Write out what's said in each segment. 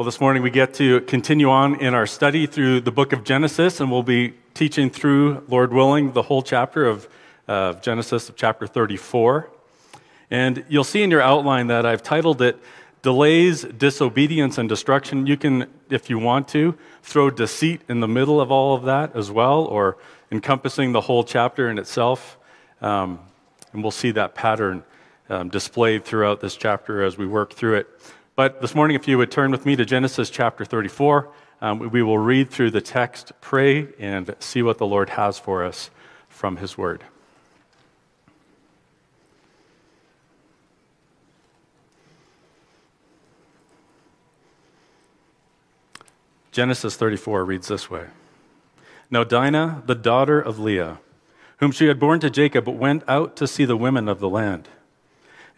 Well, this morning we get to continue on in our study through the book of Genesis, and we'll be teaching through, Lord willing, the whole chapter of uh, Genesis, of chapter 34. And you'll see in your outline that I've titled it Delays, Disobedience, and Destruction. You can, if you want to, throw deceit in the middle of all of that as well, or encompassing the whole chapter in itself. Um, and we'll see that pattern um, displayed throughout this chapter as we work through it. But this morning, if you would turn with me to Genesis chapter 34, um, we will read through the text, pray, and see what the Lord has for us from His Word. Genesis 34 reads this way Now Dinah, the daughter of Leah, whom she had borne to Jacob, went out to see the women of the land.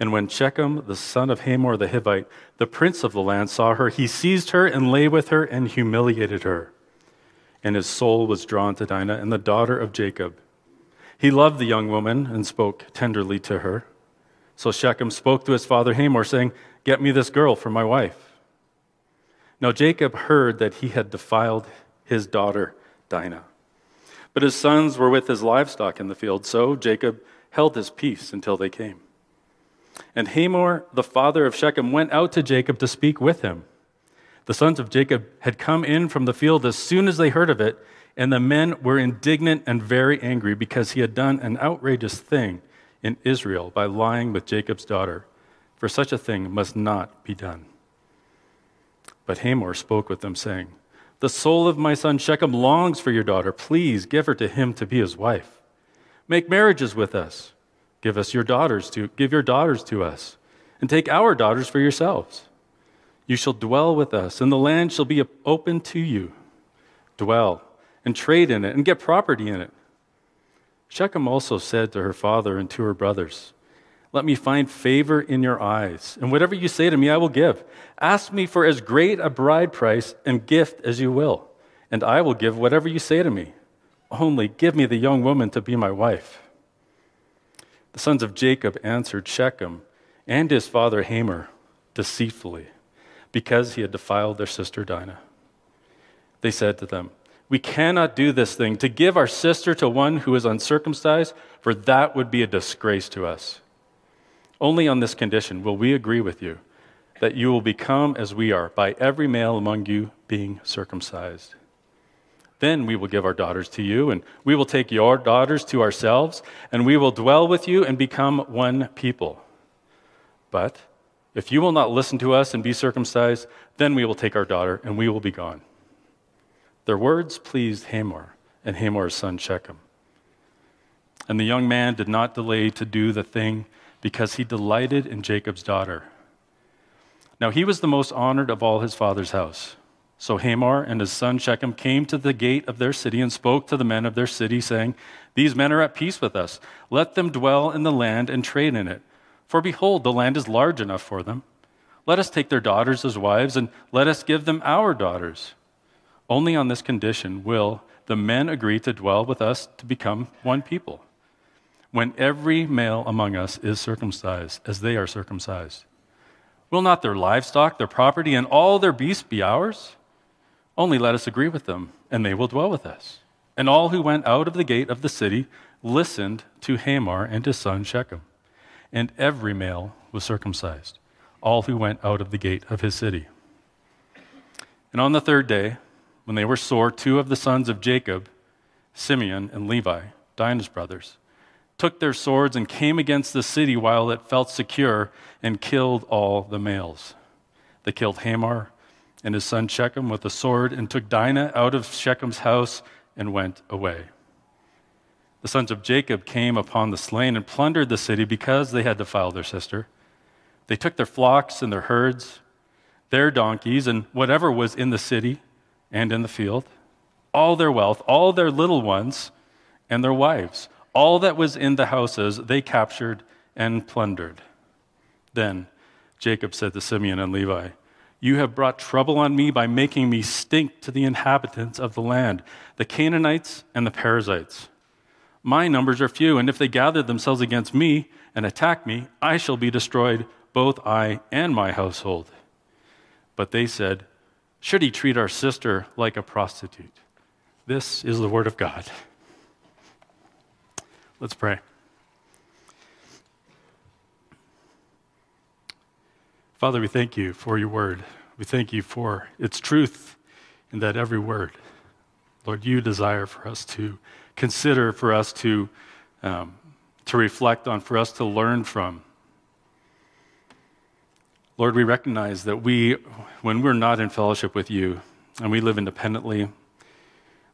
And when Shechem, the son of Hamor the Hivite, the prince of the land, saw her, he seized her and lay with her and humiliated her. And his soul was drawn to Dinah and the daughter of Jacob. He loved the young woman and spoke tenderly to her. So Shechem spoke to his father Hamor, saying, Get me this girl for my wife. Now Jacob heard that he had defiled his daughter Dinah. But his sons were with his livestock in the field, so Jacob held his peace until they came. And Hamor, the father of Shechem, went out to Jacob to speak with him. The sons of Jacob had come in from the field as soon as they heard of it, and the men were indignant and very angry because he had done an outrageous thing in Israel by lying with Jacob's daughter. For such a thing must not be done. But Hamor spoke with them, saying, The soul of my son Shechem longs for your daughter. Please give her to him to be his wife. Make marriages with us Give us your daughters to give your daughters to us, and take our daughters for yourselves. You shall dwell with us, and the land shall be open to you. Dwell and trade in it, and get property in it. Shechem also said to her father and to her brothers, Let me find favor in your eyes, and whatever you say to me, I will give. Ask me for as great a bride price and gift as you will, and I will give whatever you say to me. Only give me the young woman to be my wife. The sons of Jacob answered Shechem and his father Hamor deceitfully because he had defiled their sister Dinah. They said to them, We cannot do this thing to give our sister to one who is uncircumcised, for that would be a disgrace to us. Only on this condition will we agree with you that you will become as we are, by every male among you being circumcised. Then we will give our daughters to you, and we will take your daughters to ourselves, and we will dwell with you and become one people. But if you will not listen to us and be circumcised, then we will take our daughter, and we will be gone. Their words pleased Hamor and Hamor's son Shechem. And the young man did not delay to do the thing because he delighted in Jacob's daughter. Now he was the most honored of all his father's house. So Hamor and his son Shechem came to the gate of their city and spoke to the men of their city, saying, These men are at peace with us. Let them dwell in the land and trade in it. For behold, the land is large enough for them. Let us take their daughters as wives, and let us give them our daughters. Only on this condition will the men agree to dwell with us to become one people, when every male among us is circumcised, as they are circumcised. Will not their livestock, their property, and all their beasts be ours? Only let us agree with them, and they will dwell with us. And all who went out of the gate of the city listened to Hamor and his son Shechem. And every male was circumcised, all who went out of the gate of his city. And on the third day, when they were sore, two of the sons of Jacob, Simeon and Levi, Dinah's brothers, took their swords and came against the city while it felt secure and killed all the males. They killed Hamor and his son Shechem with a sword and took Dinah out of Shechem's house and went away. The sons of Jacob came upon the slain and plundered the city because they had defiled their sister. They took their flocks and their herds, their donkeys, and whatever was in the city and in the field, all their wealth, all their little ones, and their wives. All that was in the houses they captured and plundered. Then Jacob said to Simeon and Levi, you have brought trouble on me by making me stink to the inhabitants of the land, the Canaanites and the Perizzites. My numbers are few, and if they gather themselves against me and attack me, I shall be destroyed, both I and my household. But they said, Should he treat our sister like a prostitute? This is the word of God. Let's pray. Father, we thank you for your word. We thank you for its truth in that every word. Lord, you desire for us to consider, for us to, um, to reflect on, for us to learn from. Lord, we recognize that we, when we're not in fellowship with you and we live independently,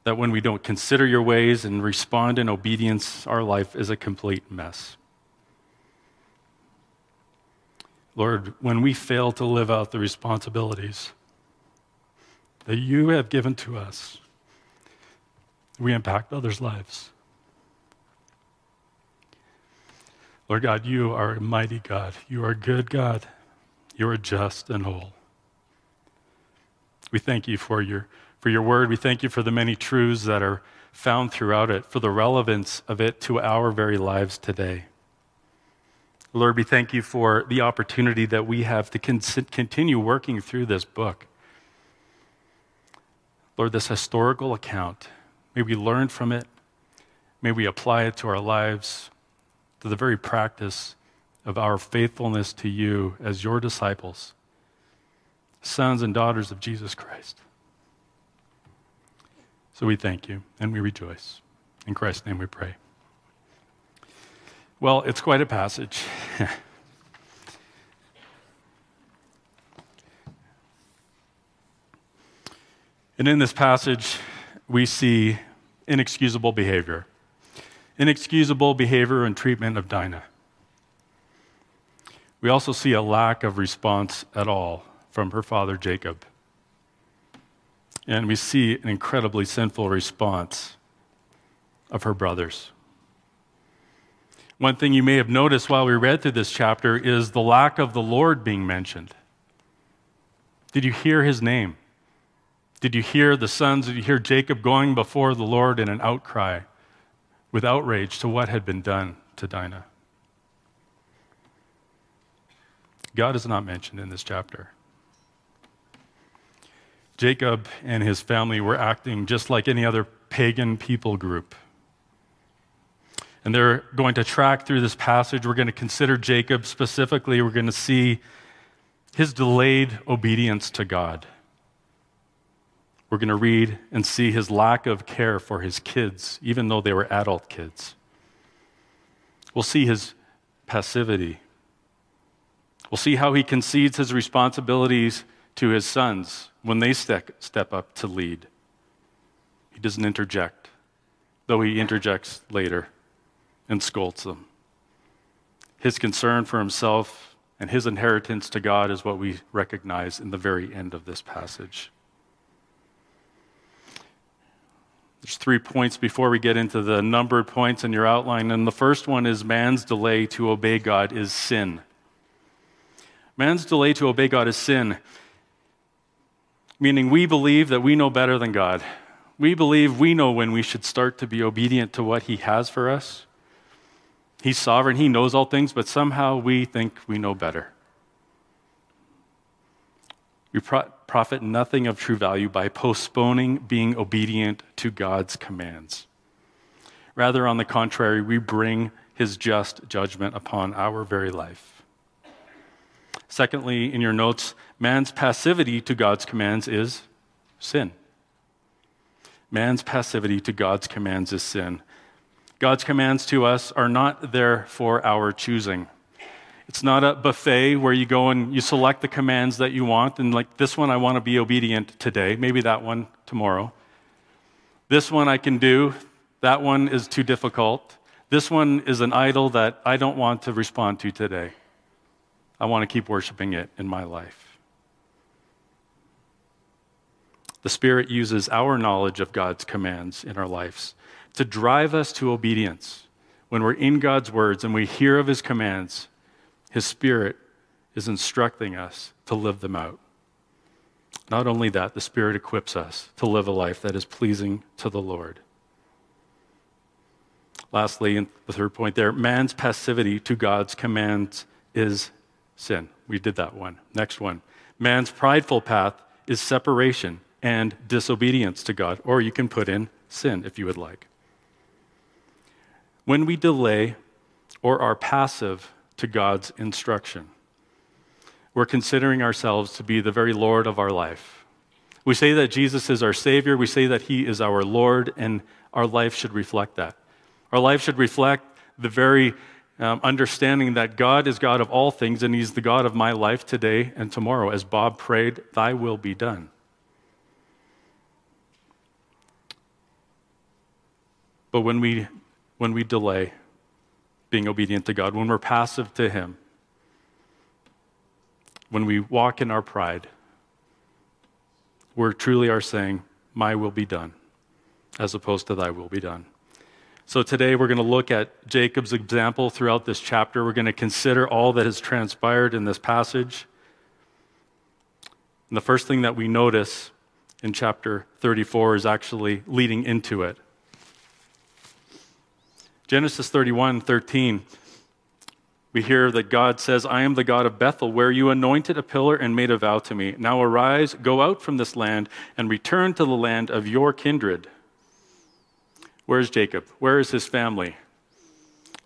that when we don't consider your ways and respond in obedience, our life is a complete mess. Lord, when we fail to live out the responsibilities that you have given to us, we impact others' lives. Lord God, you are a mighty God. You are a good God. You are just and whole. We thank you for your for your word. We thank you for the many truths that are found throughout it, for the relevance of it to our very lives today. Lord, we thank you for the opportunity that we have to con- continue working through this book. Lord, this historical account, may we learn from it, may we apply it to our lives, to the very practice of our faithfulness to you as your disciples, sons and daughters of Jesus Christ. So we thank you and we rejoice. In Christ's name we pray. Well, it's quite a passage. and in this passage, we see inexcusable behavior. Inexcusable behavior and treatment of Dinah. We also see a lack of response at all from her father Jacob. And we see an incredibly sinful response of her brothers. One thing you may have noticed while we read through this chapter is the lack of the Lord being mentioned. Did you hear his name? Did you hear the sons? Did you hear Jacob going before the Lord in an outcry with outrage to what had been done to Dinah? God is not mentioned in this chapter. Jacob and his family were acting just like any other pagan people group. And they're going to track through this passage. We're going to consider Jacob specifically. We're going to see his delayed obedience to God. We're going to read and see his lack of care for his kids, even though they were adult kids. We'll see his passivity. We'll see how he concedes his responsibilities to his sons when they step, step up to lead. He doesn't interject, though he interjects later and scolds them. His concern for himself and his inheritance to God is what we recognize in the very end of this passage. There's three points before we get into the numbered points in your outline. And the first one is man's delay to obey God is sin. Man's delay to obey God is sin meaning we believe that we know better than God. We believe we know when we should start to be obedient to what He has for us. He's sovereign, He knows all things, but somehow we think we know better. We pro- profit nothing of true value by postponing being obedient to God's commands. Rather, on the contrary, we bring His just judgment upon our very life. Secondly, in your notes, man's passivity to God's commands is sin. Man's passivity to God's commands is sin. God's commands to us are not there for our choosing. It's not a buffet where you go and you select the commands that you want, and like this one, I want to be obedient today, maybe that one tomorrow. This one I can do, that one is too difficult. This one is an idol that I don't want to respond to today. I want to keep worshiping it in my life. The Spirit uses our knowledge of God's commands in our lives to drive us to obedience. When we're in God's words and we hear of His commands, His Spirit is instructing us to live them out. Not only that, the Spirit equips us to live a life that is pleasing to the Lord. Lastly, the third point there man's passivity to God's commands is sin. We did that one. Next one. Man's prideful path is separation and disobedience to God, or you can put in sin if you would like. When we delay or are passive to God's instruction, we're considering ourselves to be the very Lord of our life. We say that Jesus is our Savior, we say that He is our Lord, and our life should reflect that. Our life should reflect the very um, understanding that God is God of all things and He's the God of my life today and tomorrow. As Bob prayed, Thy will be done. But when we, when we delay being obedient to God, when we're passive to Him, when we walk in our pride, we truly are saying, My will be done, as opposed to Thy will be done. So today we're going to look at Jacob's example throughout this chapter. We're going to consider all that has transpired in this passage. And the first thing that we notice in chapter 34 is actually leading into it. Genesis 31 13, we hear that God says, I am the God of Bethel, where you anointed a pillar and made a vow to me. Now arise, go out from this land, and return to the land of your kindred. Where's Jacob? Where is his family?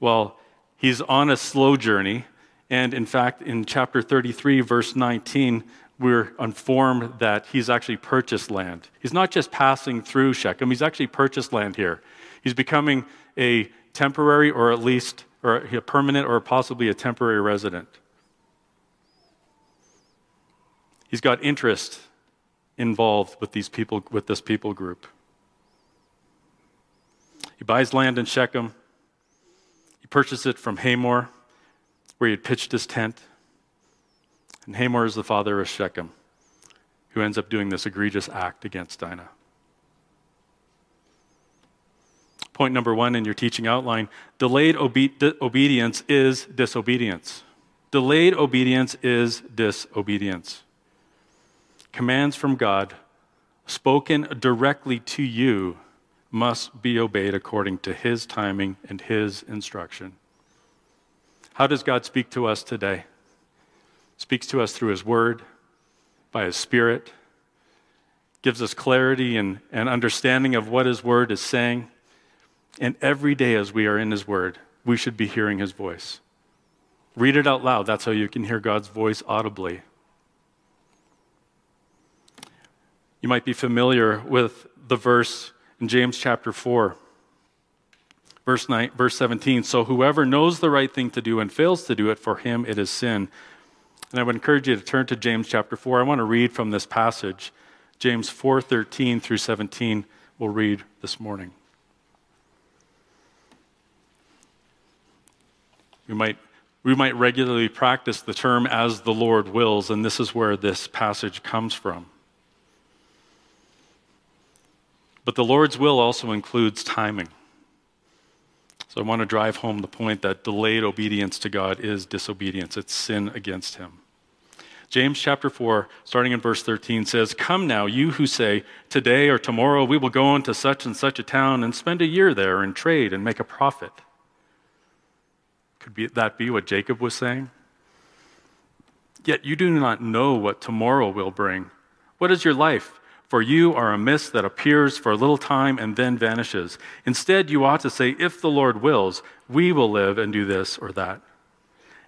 Well, he's on a slow journey. And in fact, in chapter 33, verse 19, we're informed that he's actually purchased land. He's not just passing through Shechem, he's actually purchased land here. He's becoming a temporary or at least or a permanent or possibly a temporary resident. He's got interest involved with these people with this people group. He buys land in Shechem. He purchases it from Hamor, where he had pitched his tent. And Hamor is the father of Shechem, who ends up doing this egregious act against Dinah. Point number one in your teaching outline delayed obe- di- obedience is disobedience. Delayed obedience is disobedience. Commands from God spoken directly to you must be obeyed according to his timing and his instruction. How does God speak to us today? Speaks to us through his word, by his spirit, gives us clarity and, and understanding of what his word is saying. And every day as we are in his word, we should be hearing his voice. Read it out loud. That's how you can hear God's voice audibly. You might be familiar with the verse in James chapter 4, verse, 9, verse 17. So whoever knows the right thing to do and fails to do it, for him it is sin. And I would encourage you to turn to James chapter 4. I want to read from this passage. James 4:13 through 17 we'll read this morning. We might, we might regularly practice the term as the Lord wills, and this is where this passage comes from. But the Lord's will also includes timing. So I want to drive home the point that delayed obedience to God is disobedience, it's sin against Him. James chapter 4, starting in verse 13, says, Come now, you who say, Today or tomorrow we will go into such and such a town and spend a year there and trade and make a profit. Could be, that be what Jacob was saying? Yet you do not know what tomorrow will bring. What is your life? For you are a mist that appears for a little time and then vanishes. Instead, you ought to say, If the Lord wills, we will live and do this or that.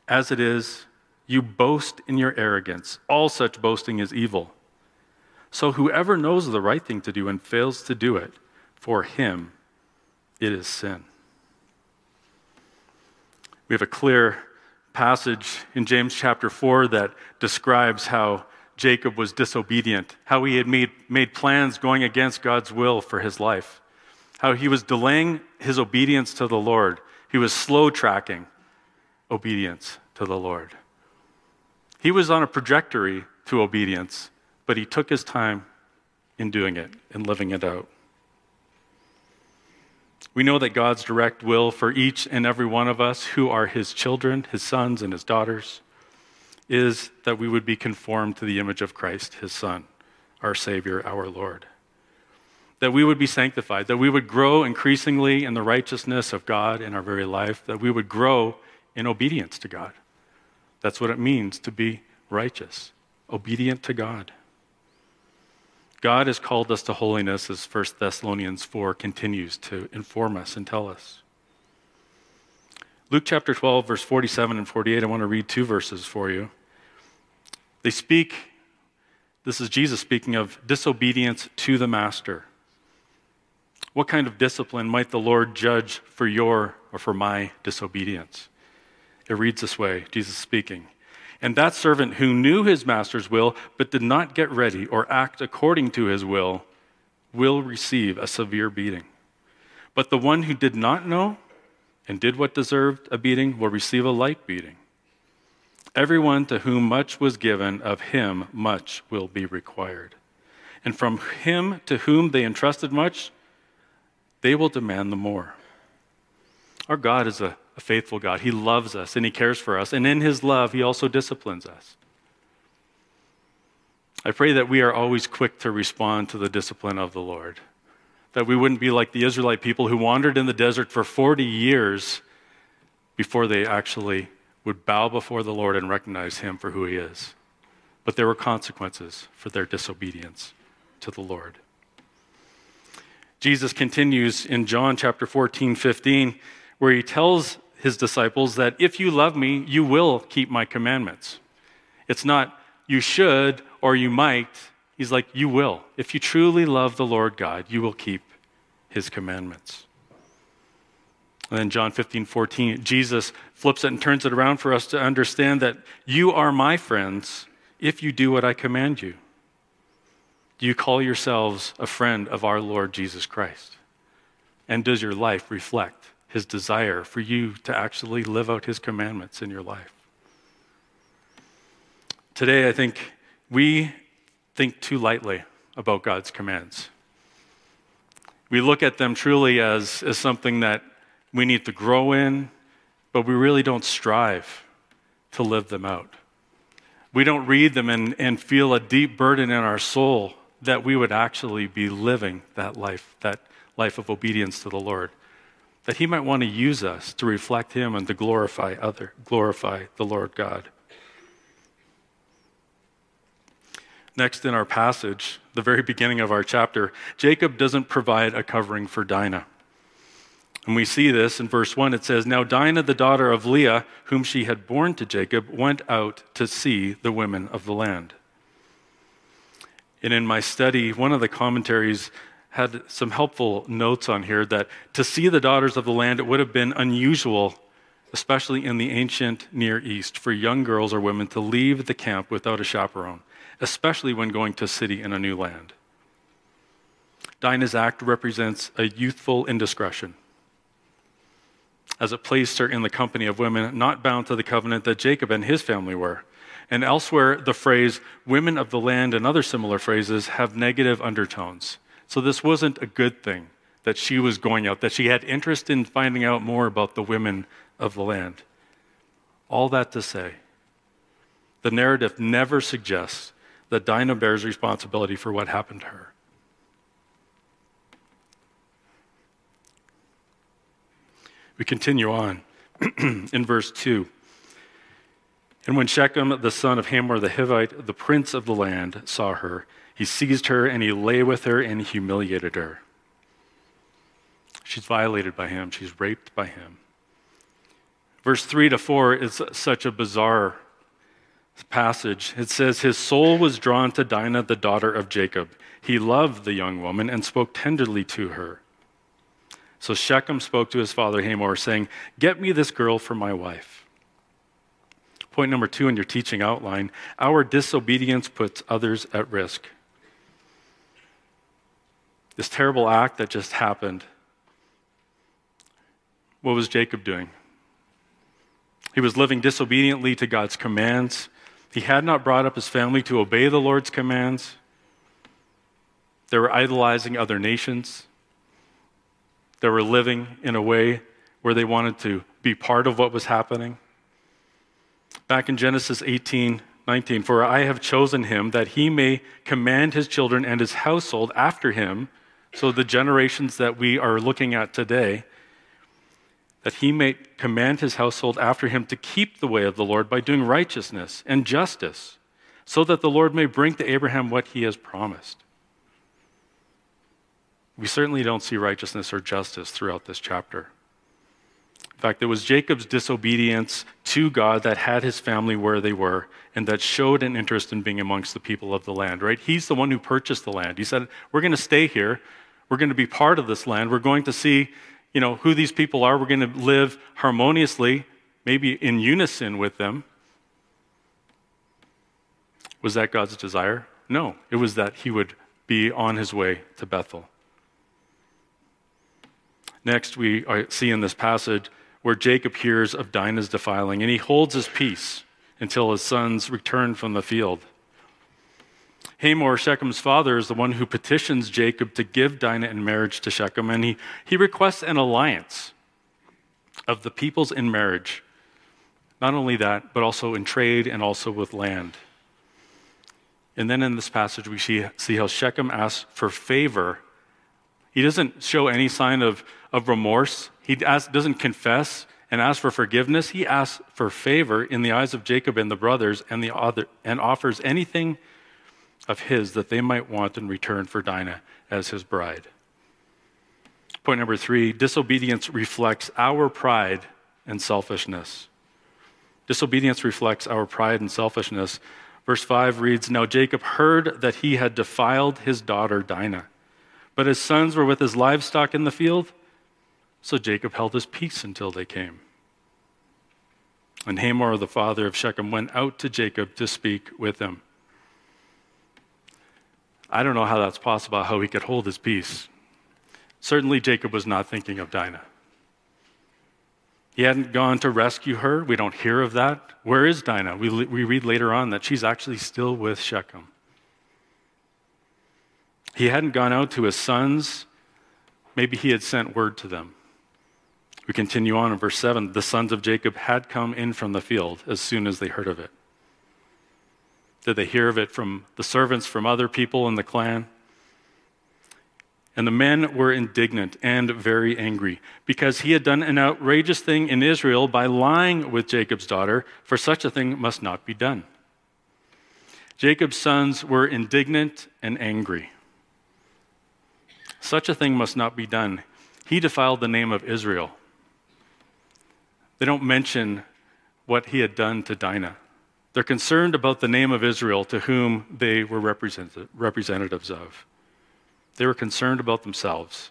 As it is, you boast in your arrogance. All such boasting is evil. So whoever knows the right thing to do and fails to do it, for him it is sin. We have a clear passage in James chapter 4 that describes how Jacob was disobedient, how he had made, made plans going against God's will for his life, how he was delaying his obedience to the Lord. He was slow tracking obedience to the Lord. He was on a trajectory to obedience, but he took his time in doing it and living it out. We know that God's direct will for each and every one of us who are his children, his sons, and his daughters is that we would be conformed to the image of Christ, his Son, our Savior, our Lord. That we would be sanctified, that we would grow increasingly in the righteousness of God in our very life, that we would grow in obedience to God. That's what it means to be righteous, obedient to God. God has called us to holiness, as 1 Thessalonians 4 continues to inform us and tell us. Luke chapter 12, verse 47 and 48, I want to read two verses for you. They speak, this is Jesus speaking of disobedience to the master. What kind of discipline might the Lord judge for your or for my disobedience? It reads this way Jesus speaking. And that servant who knew his master's will, but did not get ready or act according to his will, will receive a severe beating. But the one who did not know and did what deserved a beating will receive a light beating. Everyone to whom much was given, of him much will be required. And from him to whom they entrusted much, they will demand the more. Our God is a a faithful God. He loves us and He cares for us. And in His love, He also disciplines us. I pray that we are always quick to respond to the discipline of the Lord. That we wouldn't be like the Israelite people who wandered in the desert for 40 years before they actually would bow before the Lord and recognize Him for who He is. But there were consequences for their disobedience to the Lord. Jesus continues in John chapter 14, 15, where He tells his disciples that if you love me, you will keep my commandments. It's not you should or you might. He's like, you will. If you truly love the Lord God, you will keep his commandments. And then John 15, 14, Jesus flips it and turns it around for us to understand that you are my friends if you do what I command you. Do you call yourselves a friend of our Lord Jesus Christ? And does your life reflect his desire for you to actually live out his commandments in your life. Today, I think we think too lightly about God's commands. We look at them truly as, as something that we need to grow in, but we really don't strive to live them out. We don't read them and, and feel a deep burden in our soul that we would actually be living that life, that life of obedience to the Lord that he might want to use us to reflect him and to glorify other glorify the Lord God. Next in our passage, the very beginning of our chapter, Jacob doesn't provide a covering for Dinah. And we see this in verse 1. It says, Now Dinah, the daughter of Leah, whom she had borne to Jacob, went out to see the women of the land. And in my study, one of the commentaries had some helpful notes on here that to see the daughters of the land, it would have been unusual, especially in the ancient Near East, for young girls or women to leave the camp without a chaperone, especially when going to a city in a new land. Dinah's act represents a youthful indiscretion, as it placed her in the company of women not bound to the covenant that Jacob and his family were. And elsewhere, the phrase women of the land and other similar phrases have negative undertones so this wasn't a good thing that she was going out, that she had interest in finding out more about the women of the land. All that to say, the narrative never suggests that Dinah bears responsibility for what happened to her. We continue on in verse 2. And when Shechem, the son of Hamor the Hivite, the prince of the land, saw her, he seized her and he lay with her and humiliated her. She's violated by him, she's raped by him. Verse 3 to 4 is such a bizarre passage. It says, His soul was drawn to Dinah, the daughter of Jacob. He loved the young woman and spoke tenderly to her. So Shechem spoke to his father Hamor, saying, Get me this girl for my wife. Point number two in your teaching outline our disobedience puts others at risk this terrible act that just happened, what was Jacob doing? He was living disobediently to God's commands. He had not brought up his family to obey the Lord's commands. They were idolizing other nations. They were living in a way where they wanted to be part of what was happening. Back in Genesis 18, 19, for I have chosen him that he may command his children and his household after him so, the generations that we are looking at today, that he may command his household after him to keep the way of the Lord by doing righteousness and justice, so that the Lord may bring to Abraham what he has promised. We certainly don't see righteousness or justice throughout this chapter. In fact, it was Jacob's disobedience to God that had his family where they were and that showed an interest in being amongst the people of the land, right? He's the one who purchased the land. He said, We're going to stay here. We're going to be part of this land. We're going to see, you know, who these people are. We're going to live harmoniously, maybe in unison with them. Was that God's desire? No. It was that he would be on his way to Bethel. Next, we uh, see in this passage where Jacob hears of Dinah's defiling, and he holds his peace until his sons return from the field. Hamor, Shechem's father, is the one who petitions Jacob to give Dinah in marriage to Shechem, and he, he requests an alliance of the peoples in marriage. Not only that, but also in trade and also with land. And then in this passage, we see, see how Shechem asks for favor. He doesn't show any sign of, of remorse, he asks, doesn't confess and ask for forgiveness. He asks for favor in the eyes of Jacob and the brothers and, the other, and offers anything of his that they might want in return for Dinah as his bride. Point number three disobedience reflects our pride and selfishness. Disobedience reflects our pride and selfishness. Verse 5 reads Now Jacob heard that he had defiled his daughter Dinah, but his sons were with his livestock in the field, so Jacob held his peace until they came. And Hamor, the father of Shechem, went out to Jacob to speak with him. I don't know how that's possible, how he could hold his peace. Certainly, Jacob was not thinking of Dinah. He hadn't gone to rescue her. We don't hear of that. Where is Dinah? We, we read later on that she's actually still with Shechem. He hadn't gone out to his sons. Maybe he had sent word to them. We continue on in verse 7. The sons of Jacob had come in from the field as soon as they heard of it. Did they hear of it from the servants, from other people in the clan? And the men were indignant and very angry because he had done an outrageous thing in Israel by lying with Jacob's daughter, for such a thing must not be done. Jacob's sons were indignant and angry. Such a thing must not be done. He defiled the name of Israel. They don't mention what he had done to Dinah. They're concerned about the name of Israel to whom they were representatives of. They were concerned about themselves.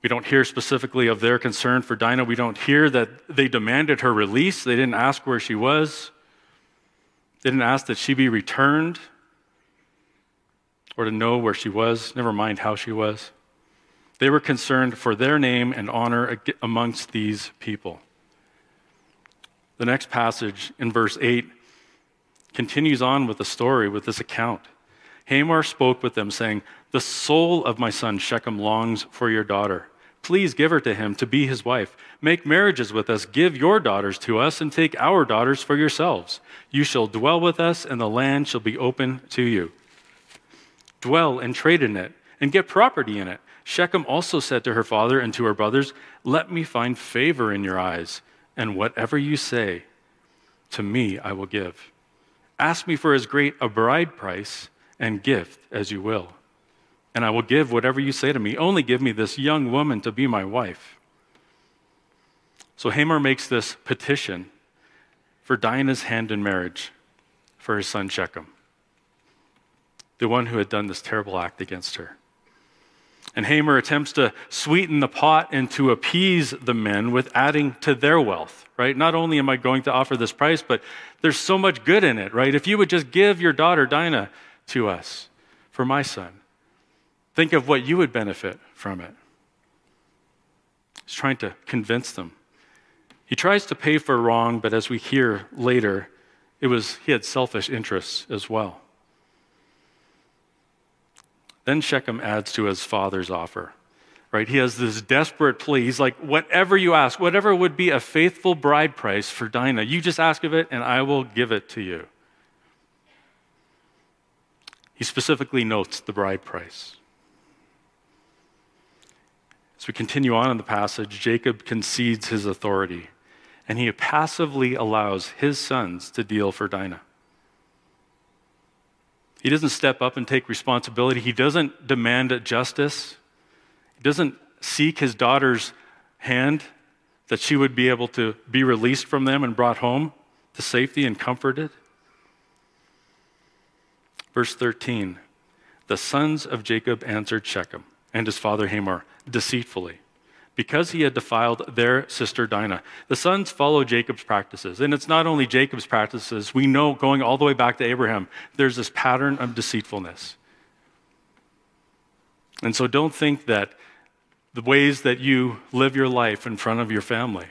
We don't hear specifically of their concern for Dinah. We don't hear that they demanded her release. They didn't ask where she was. They didn't ask that she be returned or to know where she was, never mind how she was. They were concerned for their name and honor amongst these people. The next passage in verse 8 continues on with the story, with this account. Hamor spoke with them, saying, The soul of my son Shechem longs for your daughter. Please give her to him to be his wife. Make marriages with us. Give your daughters to us, and take our daughters for yourselves. You shall dwell with us, and the land shall be open to you. Dwell and trade in it, and get property in it. Shechem also said to her father and to her brothers, Let me find favor in your eyes, and whatever you say, to me I will give. Ask me for as great a bride price and gift as you will. And I will give whatever you say to me. Only give me this young woman to be my wife. So Hamor makes this petition for Dinah's hand in marriage for his son Shechem, the one who had done this terrible act against her. And Hamor attempts to sweeten the pot and to appease the men with adding to their wealth, right? Not only am I going to offer this price, but there's so much good in it, right? If you would just give your daughter Dinah to us for my son. Think of what you would benefit from it. He's trying to convince them. He tries to pay for wrong, but as we hear later, it was he had selfish interests as well. Then Shechem adds to his father's offer. Right? He has this desperate plea. He's like, whatever you ask, whatever would be a faithful bride price for Dinah, you just ask of it and I will give it to you. He specifically notes the bride price. As we continue on in the passage, Jacob concedes his authority and he passively allows his sons to deal for Dinah. He doesn't step up and take responsibility. He doesn't demand justice. He doesn't seek his daughter's hand that she would be able to be released from them and brought home to safety and comforted. Verse 13 The sons of Jacob answered Shechem and his father Hamor deceitfully because he had defiled their sister Dinah. The sons follow Jacob's practices. And it's not only Jacob's practices, we know going all the way back to Abraham, there's this pattern of deceitfulness. And so don't think that the ways that you live your life in front of your family,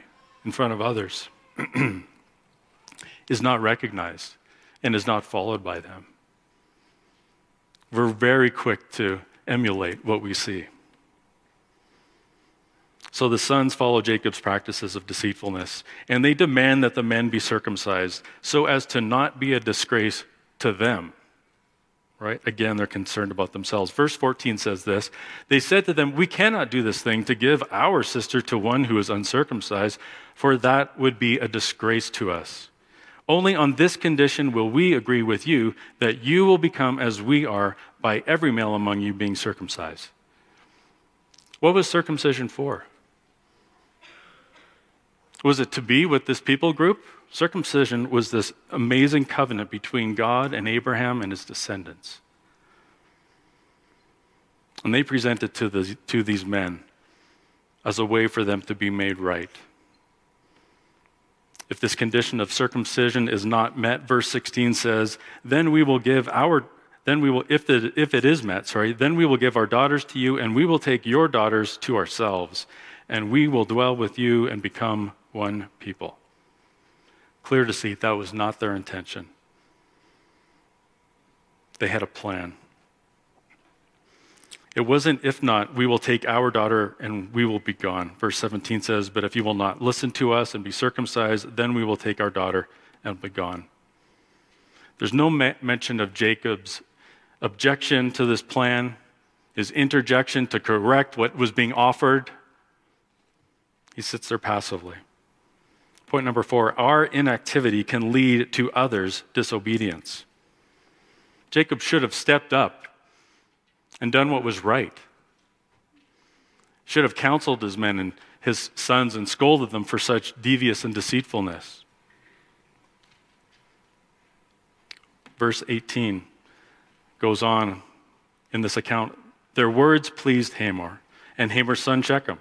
in front of others, is not recognized and is not followed by them. We're very quick to emulate what we see. So the sons follow Jacob's practices of deceitfulness, and they demand that the men be circumcised so as to not be a disgrace to them. Right? Again, they're concerned about themselves. Verse 14 says this They said to them, We cannot do this thing to give our sister to one who is uncircumcised, for that would be a disgrace to us. Only on this condition will we agree with you that you will become as we are by every male among you being circumcised. What was circumcision for? Was it to be with this people group? Circumcision was this amazing covenant between God and Abraham and his descendants. And they presented to, the, to these men as a way for them to be made right. If this condition of circumcision is not met, verse 16 says, then we will give our then we will if, the, if it is met sorry then we will give our daughters to you and we will take your daughters to ourselves and we will dwell with you and become one people. Clear to see that was not their intention. They had a plan. It wasn't, if not, we will take our daughter and we will be gone. Verse 17 says, But if you will not listen to us and be circumcised, then we will take our daughter and be gone. There's no ma- mention of Jacob's objection to this plan, his interjection to correct what was being offered. He sits there passively. Point number four our inactivity can lead to others' disobedience. Jacob should have stepped up and done what was right. Should have counseled his men and his sons and scolded them for such devious and deceitfulness. Verse 18 goes on in this account. Their words pleased Hamor and Hamor's son Shechem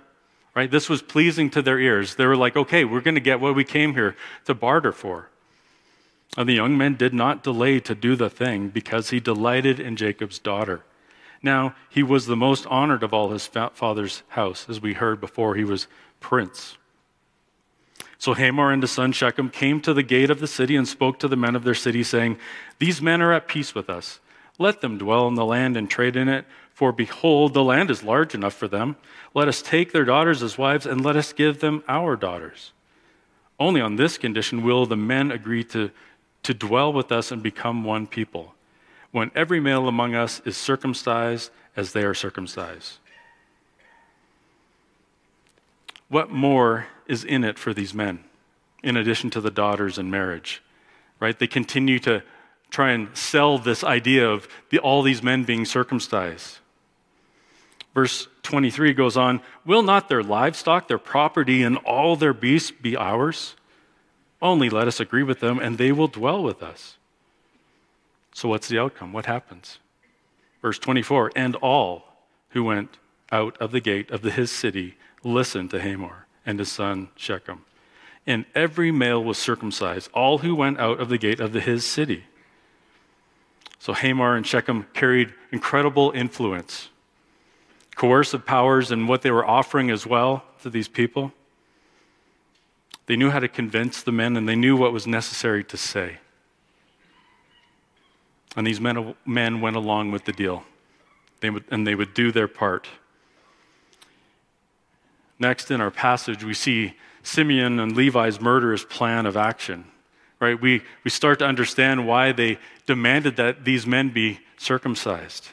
right? This was pleasing to their ears. They were like, okay, we're going to get what we came here to barter for. And the young man did not delay to do the thing because he delighted in Jacob's daughter. Now, he was the most honored of all his father's house, as we heard before, he was prince. So Hamor and his son Shechem came to the gate of the city and spoke to the men of their city, saying, These men are at peace with us. Let them dwell in the land and trade in it, for behold, the land is large enough for them. Let us take their daughters as wives, and let us give them our daughters. Only on this condition will the men agree to, to dwell with us and become one people, when every male among us is circumcised as they are circumcised. What more is in it for these men, in addition to the daughters and marriage? Right? They continue to try and sell this idea of the, all these men being circumcised. Verse 23 goes on Will not their livestock, their property, and all their beasts be ours? Only let us agree with them, and they will dwell with us. So, what's the outcome? What happens? Verse 24 And all who went out of the gate of his city listened to Hamor and his son Shechem. And every male was circumcised, all who went out of the gate of his city. So Hamor and Shechem carried incredible influence coercive powers and what they were offering as well to these people. They knew how to convince the men and they knew what was necessary to say. And these men, men went along with the deal. They would, and they would do their part. Next in our passage, we see Simeon and Levi's murderous plan of action. Right? We, we start to understand why they demanded that these men be circumcised.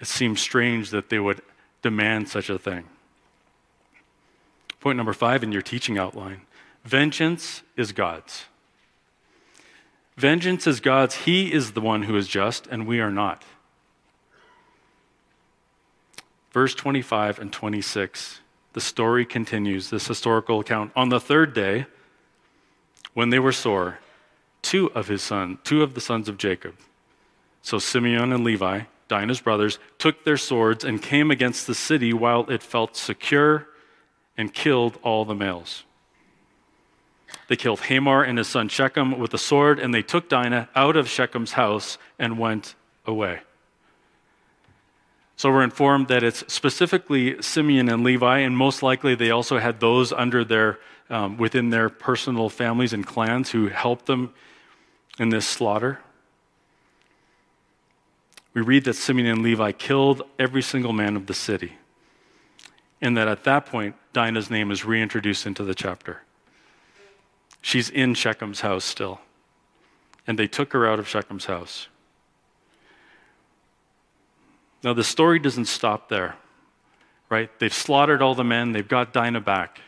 It seems strange that they would demand such a thing. Point number five in your teaching outline vengeance is God's. Vengeance is God's. He is the one who is just, and we are not. Verse 25 and 26, the story continues, this historical account. On the third day, when they were sore, two of his sons, two of the sons of Jacob, so Simeon and Levi, Dinah's brothers, took their swords and came against the city while it felt secure and killed all the males. They killed Hamor and his son Shechem with a sword, and they took Dinah out of Shechem's house and went away. So we're informed that it's specifically Simeon and Levi, and most likely they also had those under their, um, within their personal families and clans who helped them in this slaughter. We read that Simeon and Levi killed every single man of the city, and that at that point, Dinah's name is reintroduced into the chapter. She's in Shechem's house still. And they took her out of Shechem's house. Now, the story doesn't stop there, right? They've slaughtered all the men, they've got Dinah back.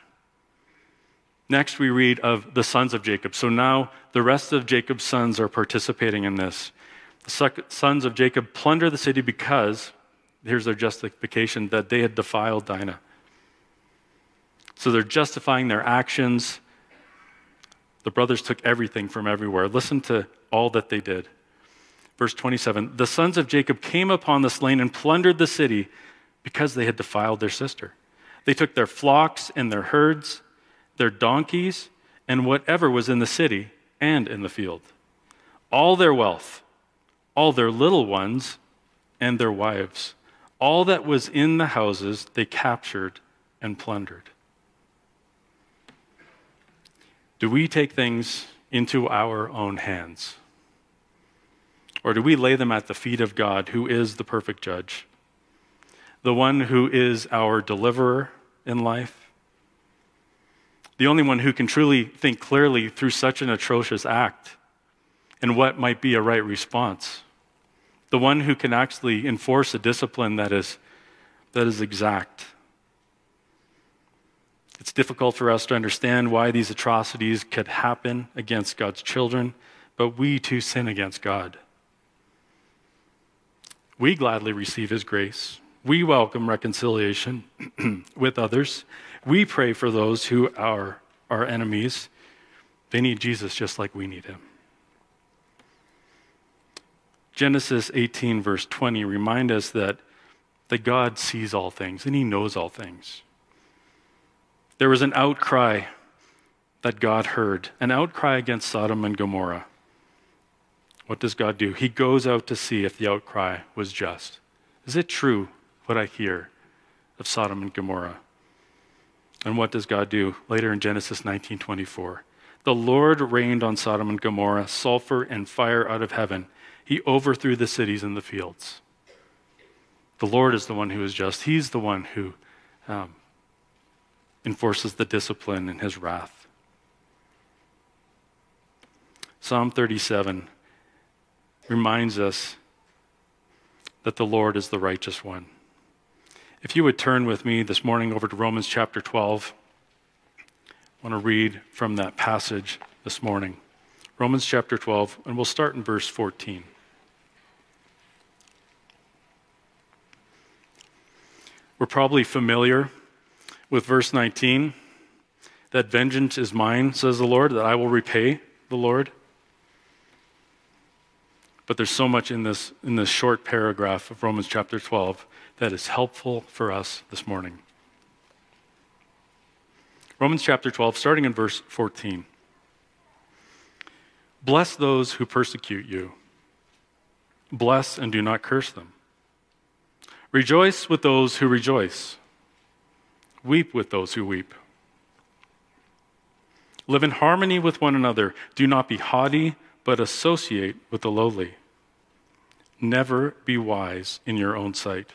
Next, we read of the sons of Jacob. So now the rest of Jacob's sons are participating in this. The sons of Jacob plunder the city because, here's their justification, that they had defiled Dinah. So they're justifying their actions the brothers took everything from everywhere. Listen to all that they did. Verse 27 The sons of Jacob came upon the slain and plundered the city because they had defiled their sister. They took their flocks and their herds, their donkeys, and whatever was in the city and in the field. All their wealth, all their little ones, and their wives. All that was in the houses they captured and plundered. Do we take things into our own hands? Or do we lay them at the feet of God, who is the perfect judge, the one who is our deliverer in life, the only one who can truly think clearly through such an atrocious act and what might be a right response, the one who can actually enforce a discipline that is, that is exact? It's difficult for us to understand why these atrocities could happen against God's children, but we too sin against God. We gladly receive His grace. We welcome reconciliation with others. We pray for those who are our enemies. They need Jesus just like we need Him. Genesis 18, verse 20, remind us that, that God sees all things and He knows all things. There was an outcry that God heard, an outcry against Sodom and Gomorrah. What does God do? He goes out to see if the outcry was just. Is it true what I hear of Sodom and Gomorrah? And what does God do? Later in Genesis 19:24, the Lord rained on Sodom and Gomorrah sulfur and fire out of heaven. He overthrew the cities and the fields. The Lord is the one who is just. He's the one who um, enforces the discipline in his wrath. Psalm 37 reminds us that the Lord is the righteous one. If you would turn with me this morning over to Romans chapter 12, I want to read from that passage this morning. Romans chapter 12, and we'll start in verse 14. We're probably familiar with verse 19 that vengeance is mine, says the Lord, that I will repay the Lord. But there's so much in this, in this short paragraph of Romans chapter 12 that is helpful for us this morning. Romans chapter 12, starting in verse 14. Bless those who persecute you. Bless and do not curse them. Rejoice with those who rejoice. Weep with those who weep. Live in harmony with one another. Do not be haughty, but associate with the lowly. Never be wise in your own sight.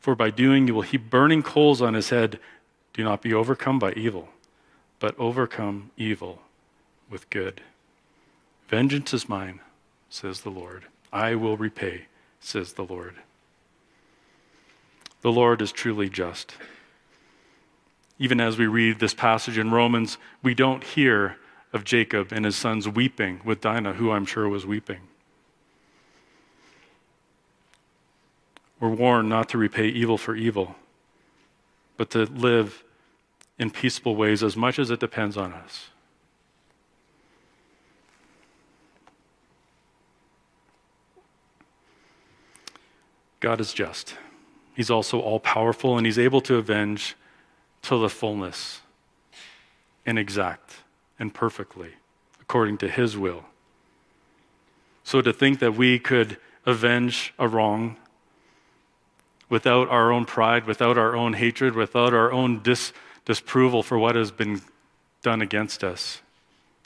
For by doing you will heap burning coals on his head. Do not be overcome by evil, but overcome evil with good. Vengeance is mine, says the Lord. I will repay, says the Lord. The Lord is truly just. Even as we read this passage in Romans, we don't hear of Jacob and his sons weeping with Dinah, who I'm sure was weeping. We're warned not to repay evil for evil, but to live in peaceful ways as much as it depends on us. God is just. He's also all powerful and he's able to avenge to the fullness and exact and perfectly according to his will. So to think that we could avenge a wrong without our own pride, without our own hatred, without our own dis- disapproval for what has been done against us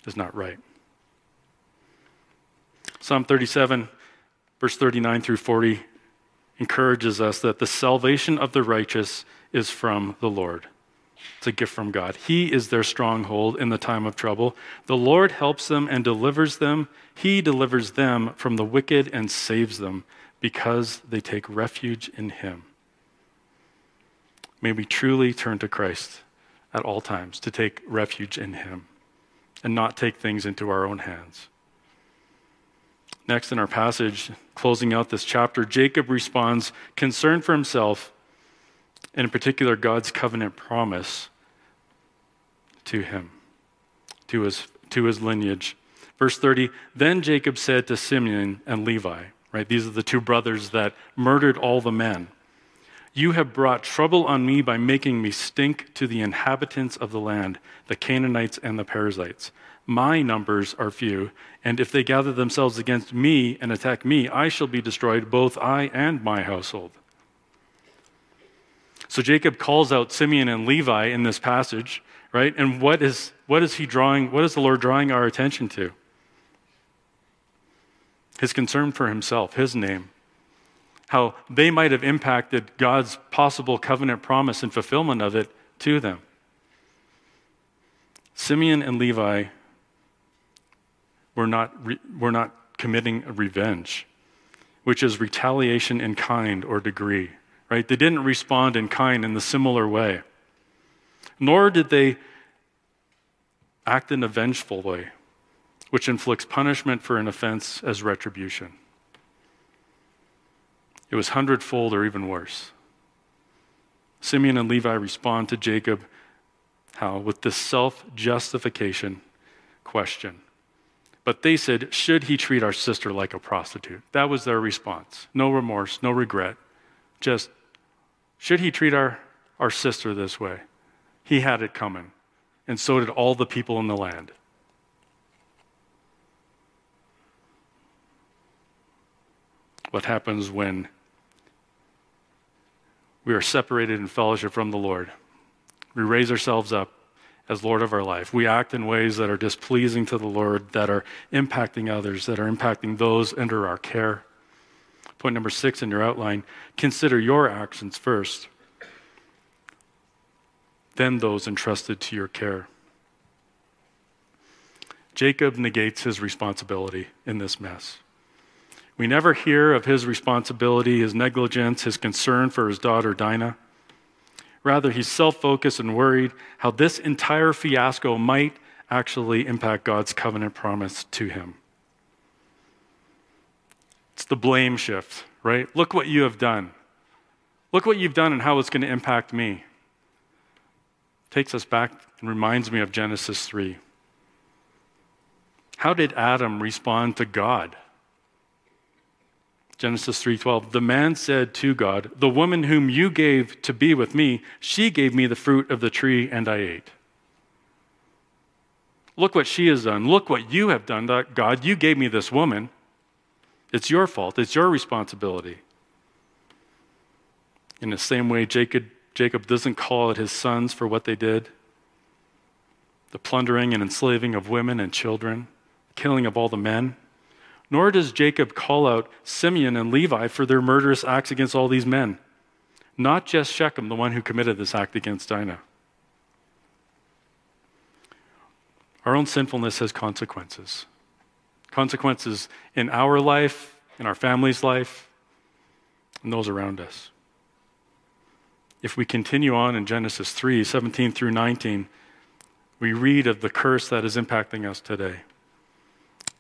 is not right. Psalm 37, verse 39 through 40 encourages us that the salvation of the righteous is from the Lord. It's a gift from God. He is their stronghold in the time of trouble. The Lord helps them and delivers them. He delivers them from the wicked and saves them because they take refuge in Him. May we truly turn to Christ at all times to take refuge in Him and not take things into our own hands. Next in our passage, closing out this chapter, Jacob responds, concerned for himself, and in particular, God's covenant promise to him, to his, to his lineage. Verse 30 Then Jacob said to Simeon and Levi, right? These are the two brothers that murdered all the men. You have brought trouble on me by making me stink to the inhabitants of the land, the Canaanites and the Perizzites. My numbers are few, and if they gather themselves against me and attack me, I shall be destroyed, both I and my household. So Jacob calls out Simeon and Levi in this passage, right? And what is, what is he drawing, what is the Lord drawing our attention to? His concern for himself, his name, how they might have impacted God's possible covenant promise and fulfillment of it to them. Simeon and Levi we're not, re- we're not committing revenge, which is retaliation in kind or degree, right? They didn't respond in kind in the similar way, nor did they act in a vengeful way, which inflicts punishment for an offense as retribution. It was hundredfold or even worse. Simeon and Levi respond to Jacob how? With this self justification question but they said, Should he treat our sister like a prostitute? That was their response. No remorse, no regret. Just, should he treat our, our sister this way? He had it coming. And so did all the people in the land. What happens when we are separated in fellowship from the Lord? We raise ourselves up as Lord of our life. We act in ways that are displeasing to the Lord, that are impacting others, that are impacting those under our care. Point number six in your outline consider your actions first, then those entrusted to your care. Jacob negates his responsibility in this mess. We never hear of his responsibility, his negligence, his concern for his daughter Dinah. Rather, he's self focused and worried how this entire fiasco might actually impact God's covenant promise to him. It's the blame shift, right? Look what you have done. Look what you've done and how it's going to impact me. Takes us back and reminds me of Genesis 3. How did Adam respond to God? Genesis 3:12 The man said to God, "The woman whom you gave to be with me, she gave me the fruit of the tree and I ate." Look what she has done. Look what you have done, God. You gave me this woman. It's your fault. It's your responsibility. In the same way, Jacob, Jacob doesn't call out his sons for what they did the plundering and enslaving of women and children, killing of all the men. Nor does Jacob call out Simeon and Levi for their murderous acts against all these men. Not just Shechem, the one who committed this act against Dinah. Our own sinfulness has consequences. Consequences in our life, in our family's life, and those around us. If we continue on in Genesis 3 17 through 19, we read of the curse that is impacting us today.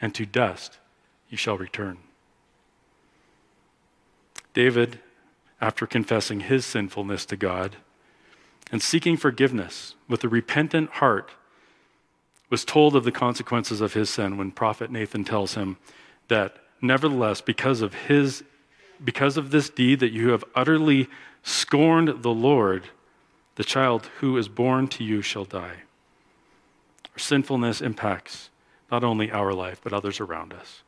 and to dust you shall return. David, after confessing his sinfulness to God and seeking forgiveness with a repentant heart, was told of the consequences of his sin when prophet Nathan tells him that nevertheless because of his because of this deed that you have utterly scorned the Lord the child who is born to you shall die our sinfulness impacts not only our life but others around us.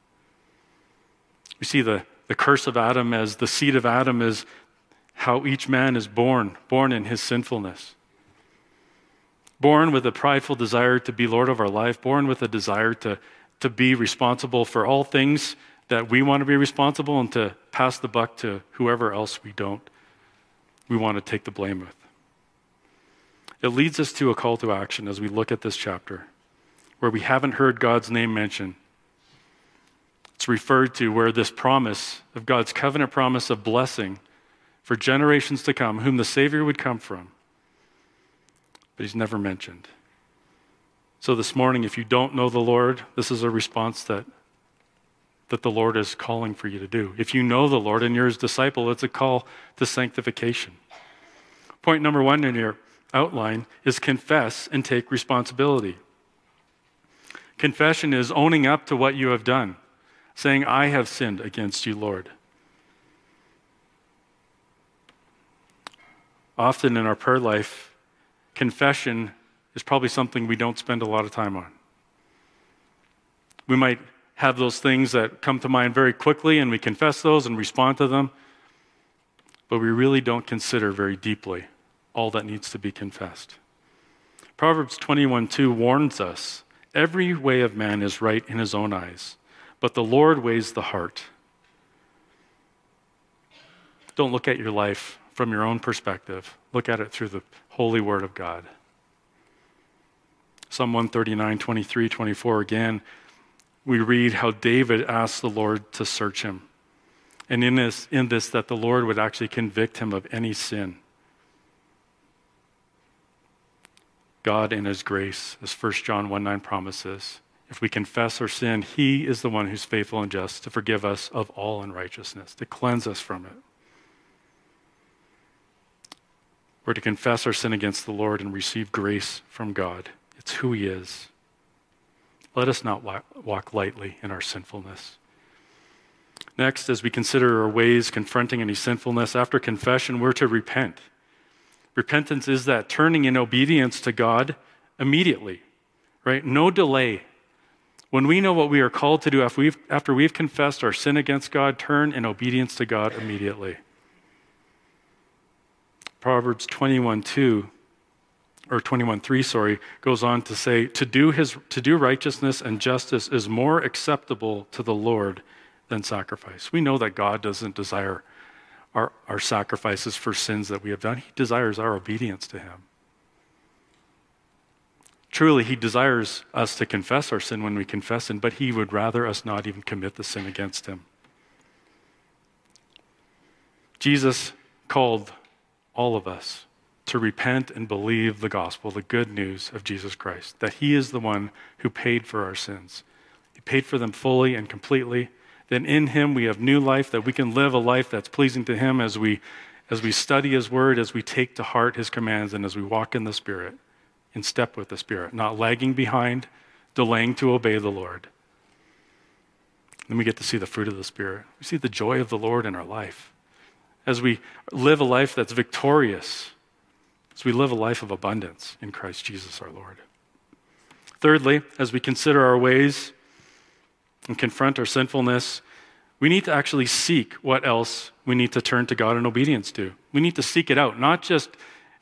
We see the, the curse of Adam as the seed of Adam is how each man is born born in his sinfulness. Born with a prideful desire to be Lord of our life, born with a desire to, to be responsible for all things that we want to be responsible and to pass the buck to whoever else we don't, we want to take the blame with. It leads us to a call to action as we look at this chapter, where we haven't heard God's name mentioned. It's referred to where this promise of God's covenant promise of blessing for generations to come, whom the Savior would come from, but he's never mentioned. So this morning, if you don't know the Lord, this is a response that, that the Lord is calling for you to do. If you know the Lord and you're his disciple, it's a call to sanctification. Point number one in your outline is confess and take responsibility. Confession is owning up to what you have done, saying, I have sinned against you, Lord. Often in our prayer life, confession is probably something we don't spend a lot of time on. We might have those things that come to mind very quickly and we confess those and respond to them, but we really don't consider very deeply all that needs to be confessed. Proverbs 21 2 warns us, every way of man is right in his own eyes, but the Lord weighs the heart. Don't look at your life from your own perspective. Look at it through the holy word of God. Psalm 139, 23, 24 again, we read how David asked the Lord to search him. And in this, in this, that the Lord would actually convict him of any sin. God, in his grace, as 1 John 1 9 promises, if we confess our sin, he is the one who's faithful and just to forgive us of all unrighteousness, to cleanse us from it. We're to confess our sin against the Lord and receive grace from God. It's who He is. Let us not walk lightly in our sinfulness. Next, as we consider our ways confronting any sinfulness, after confession, we're to repent. Repentance is that turning in obedience to God immediately, right? No delay. When we know what we are called to do after we've, after we've confessed our sin against God, turn in obedience to God immediately. Proverbs 21 2 or 21 3 sorry goes on to say to do his to do righteousness and justice is more acceptable to the lord than sacrifice we know that god doesn't desire our, our sacrifices for sins that we have done he desires our obedience to him truly he desires us to confess our sin when we confess him but he would rather us not even commit the sin against him jesus called all of us to repent and believe the gospel, the good news of Jesus Christ, that He is the one who paid for our sins. He paid for them fully and completely. Then in Him we have new life, that we can live a life that's pleasing to Him as we, as we study His Word, as we take to heart His commands, and as we walk in the Spirit, in step with the Spirit, not lagging behind, delaying to obey the Lord. Then we get to see the fruit of the Spirit. We see the joy of the Lord in our life. As we live a life that's victorious, as we live a life of abundance in Christ Jesus our Lord. Thirdly, as we consider our ways and confront our sinfulness, we need to actually seek what else we need to turn to God in obedience to. We need to seek it out, not just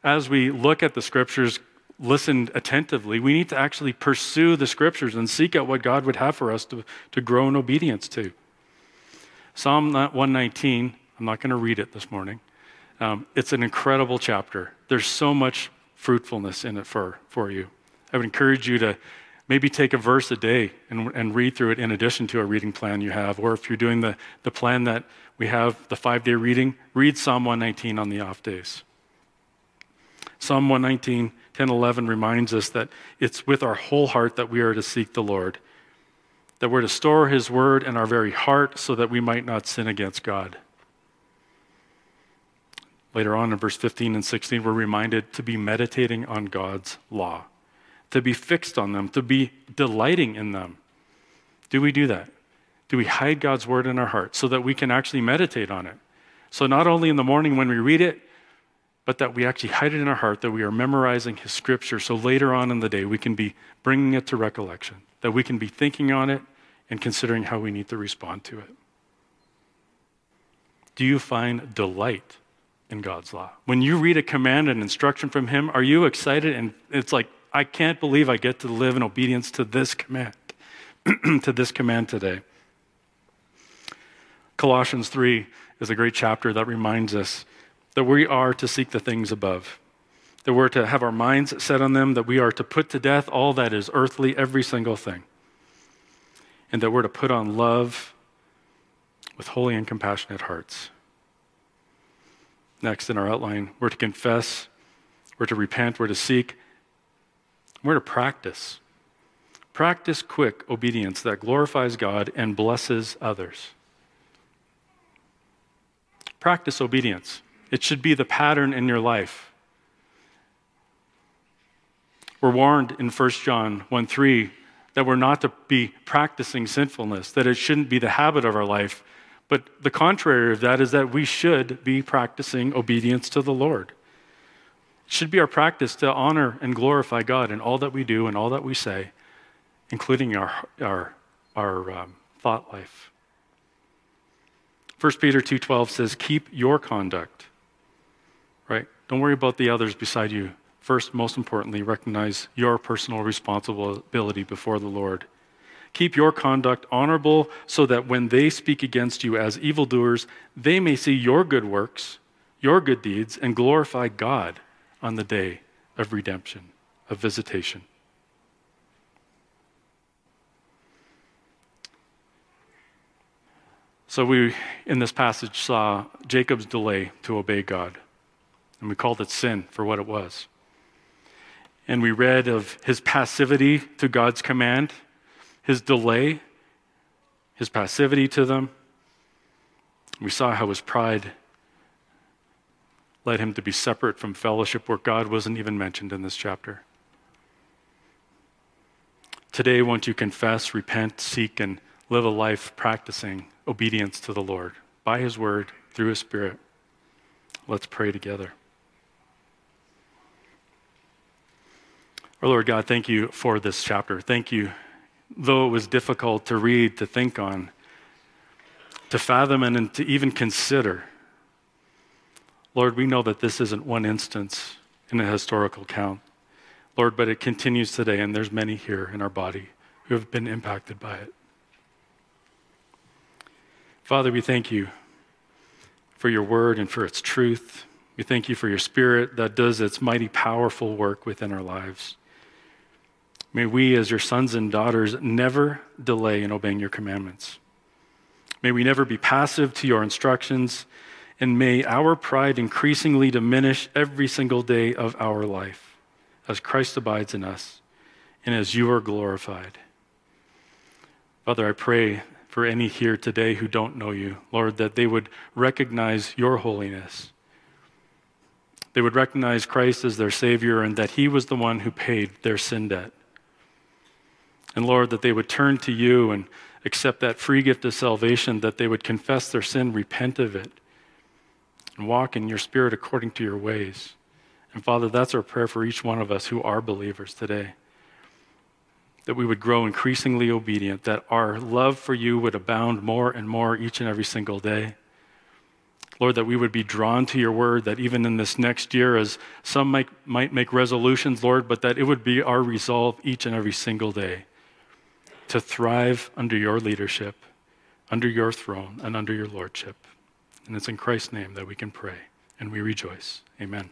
as we look at the scriptures, listen attentively. We need to actually pursue the scriptures and seek out what God would have for us to, to grow in obedience to. Psalm 119, I'm not going to read it this morning. Um, it's an incredible chapter. There's so much fruitfulness in it for, for you. I would encourage you to maybe take a verse a day and, and read through it in addition to a reading plan you have. Or if you're doing the, the plan that we have, the five day reading, read Psalm 119 on the off days. Psalm 119, 10, 11 reminds us that it's with our whole heart that we are to seek the Lord, that we're to store his word in our very heart so that we might not sin against God. Later on in verse 15 and 16, we're reminded to be meditating on God's law to be fixed on them, to be delighting in them. Do we do that? Do we hide God's word in our heart so that we can actually meditate on it? So, not only in the morning when we read it, but that we actually hide it in our heart, that we are memorizing His scripture, so later on in the day we can be bringing it to recollection, that we can be thinking on it and considering how we need to respond to it. Do you find delight in God's law? When you read a command and instruction from Him, are you excited and it's like, I can't believe I get to live in obedience to this command, to this command today. Colossians 3 is a great chapter that reminds us that we are to seek the things above, that we're to have our minds set on them, that we are to put to death all that is earthly, every single thing, and that we're to put on love with holy and compassionate hearts. Next in our outline, we're to confess, we're to repent, we're to seek, we're to practice. Practice quick obedience that glorifies God and blesses others. Practice obedience. It should be the pattern in your life. We're warned in 1 John 1 3 that we're not to be practicing sinfulness, that it shouldn't be the habit of our life. But the contrary of that is that we should be practicing obedience to the Lord. Should be our practice to honor and glorify God in all that we do and all that we say, including our, our, our um, thought life. 1 Peter 2:12 says, "Keep your conduct." Right? Don't worry about the others beside you. First, most importantly, recognize your personal responsibility before the Lord. Keep your conduct honorable so that when they speak against you as evildoers, they may see your good works, your good deeds, and glorify God on the day of redemption, of visitation. So, we in this passage saw Jacob's delay to obey God, and we called it sin for what it was. And we read of his passivity to God's command, his delay, his passivity to them. We saw how his pride led him to be separate from fellowship where God wasn't even mentioned in this chapter. Today, won't you confess, repent, seek, and live a life practicing obedience to the Lord by His Word, through His Spirit? Let's pray together. Our Lord God, thank you for this chapter. Thank you, though it was difficult to read, to think on, to fathom, and to even consider. Lord, we know that this isn't one instance in a historical count. Lord, but it continues today, and there's many here in our body who have been impacted by it. Father, we thank you for your word and for its truth. We thank you for your spirit that does its mighty, powerful work within our lives. May we, as your sons and daughters, never delay in obeying your commandments. May we never be passive to your instructions and may our pride increasingly diminish every single day of our life as Christ abides in us and as you are glorified. Father, I pray for any here today who don't know you, Lord, that they would recognize your holiness. They would recognize Christ as their Savior and that He was the one who paid their sin debt. And Lord, that they would turn to you and accept that free gift of salvation, that they would confess their sin, repent of it, and walk in your spirit according to your ways. And Father, that's our prayer for each one of us who are believers today. That we would grow increasingly obedient, that our love for you would abound more and more each and every single day. Lord, that we would be drawn to your word, that even in this next year, as some might, might make resolutions, Lord, but that it would be our resolve each and every single day to thrive under your leadership, under your throne, and under your lordship. And it's in Christ's name that we can pray and we rejoice. Amen.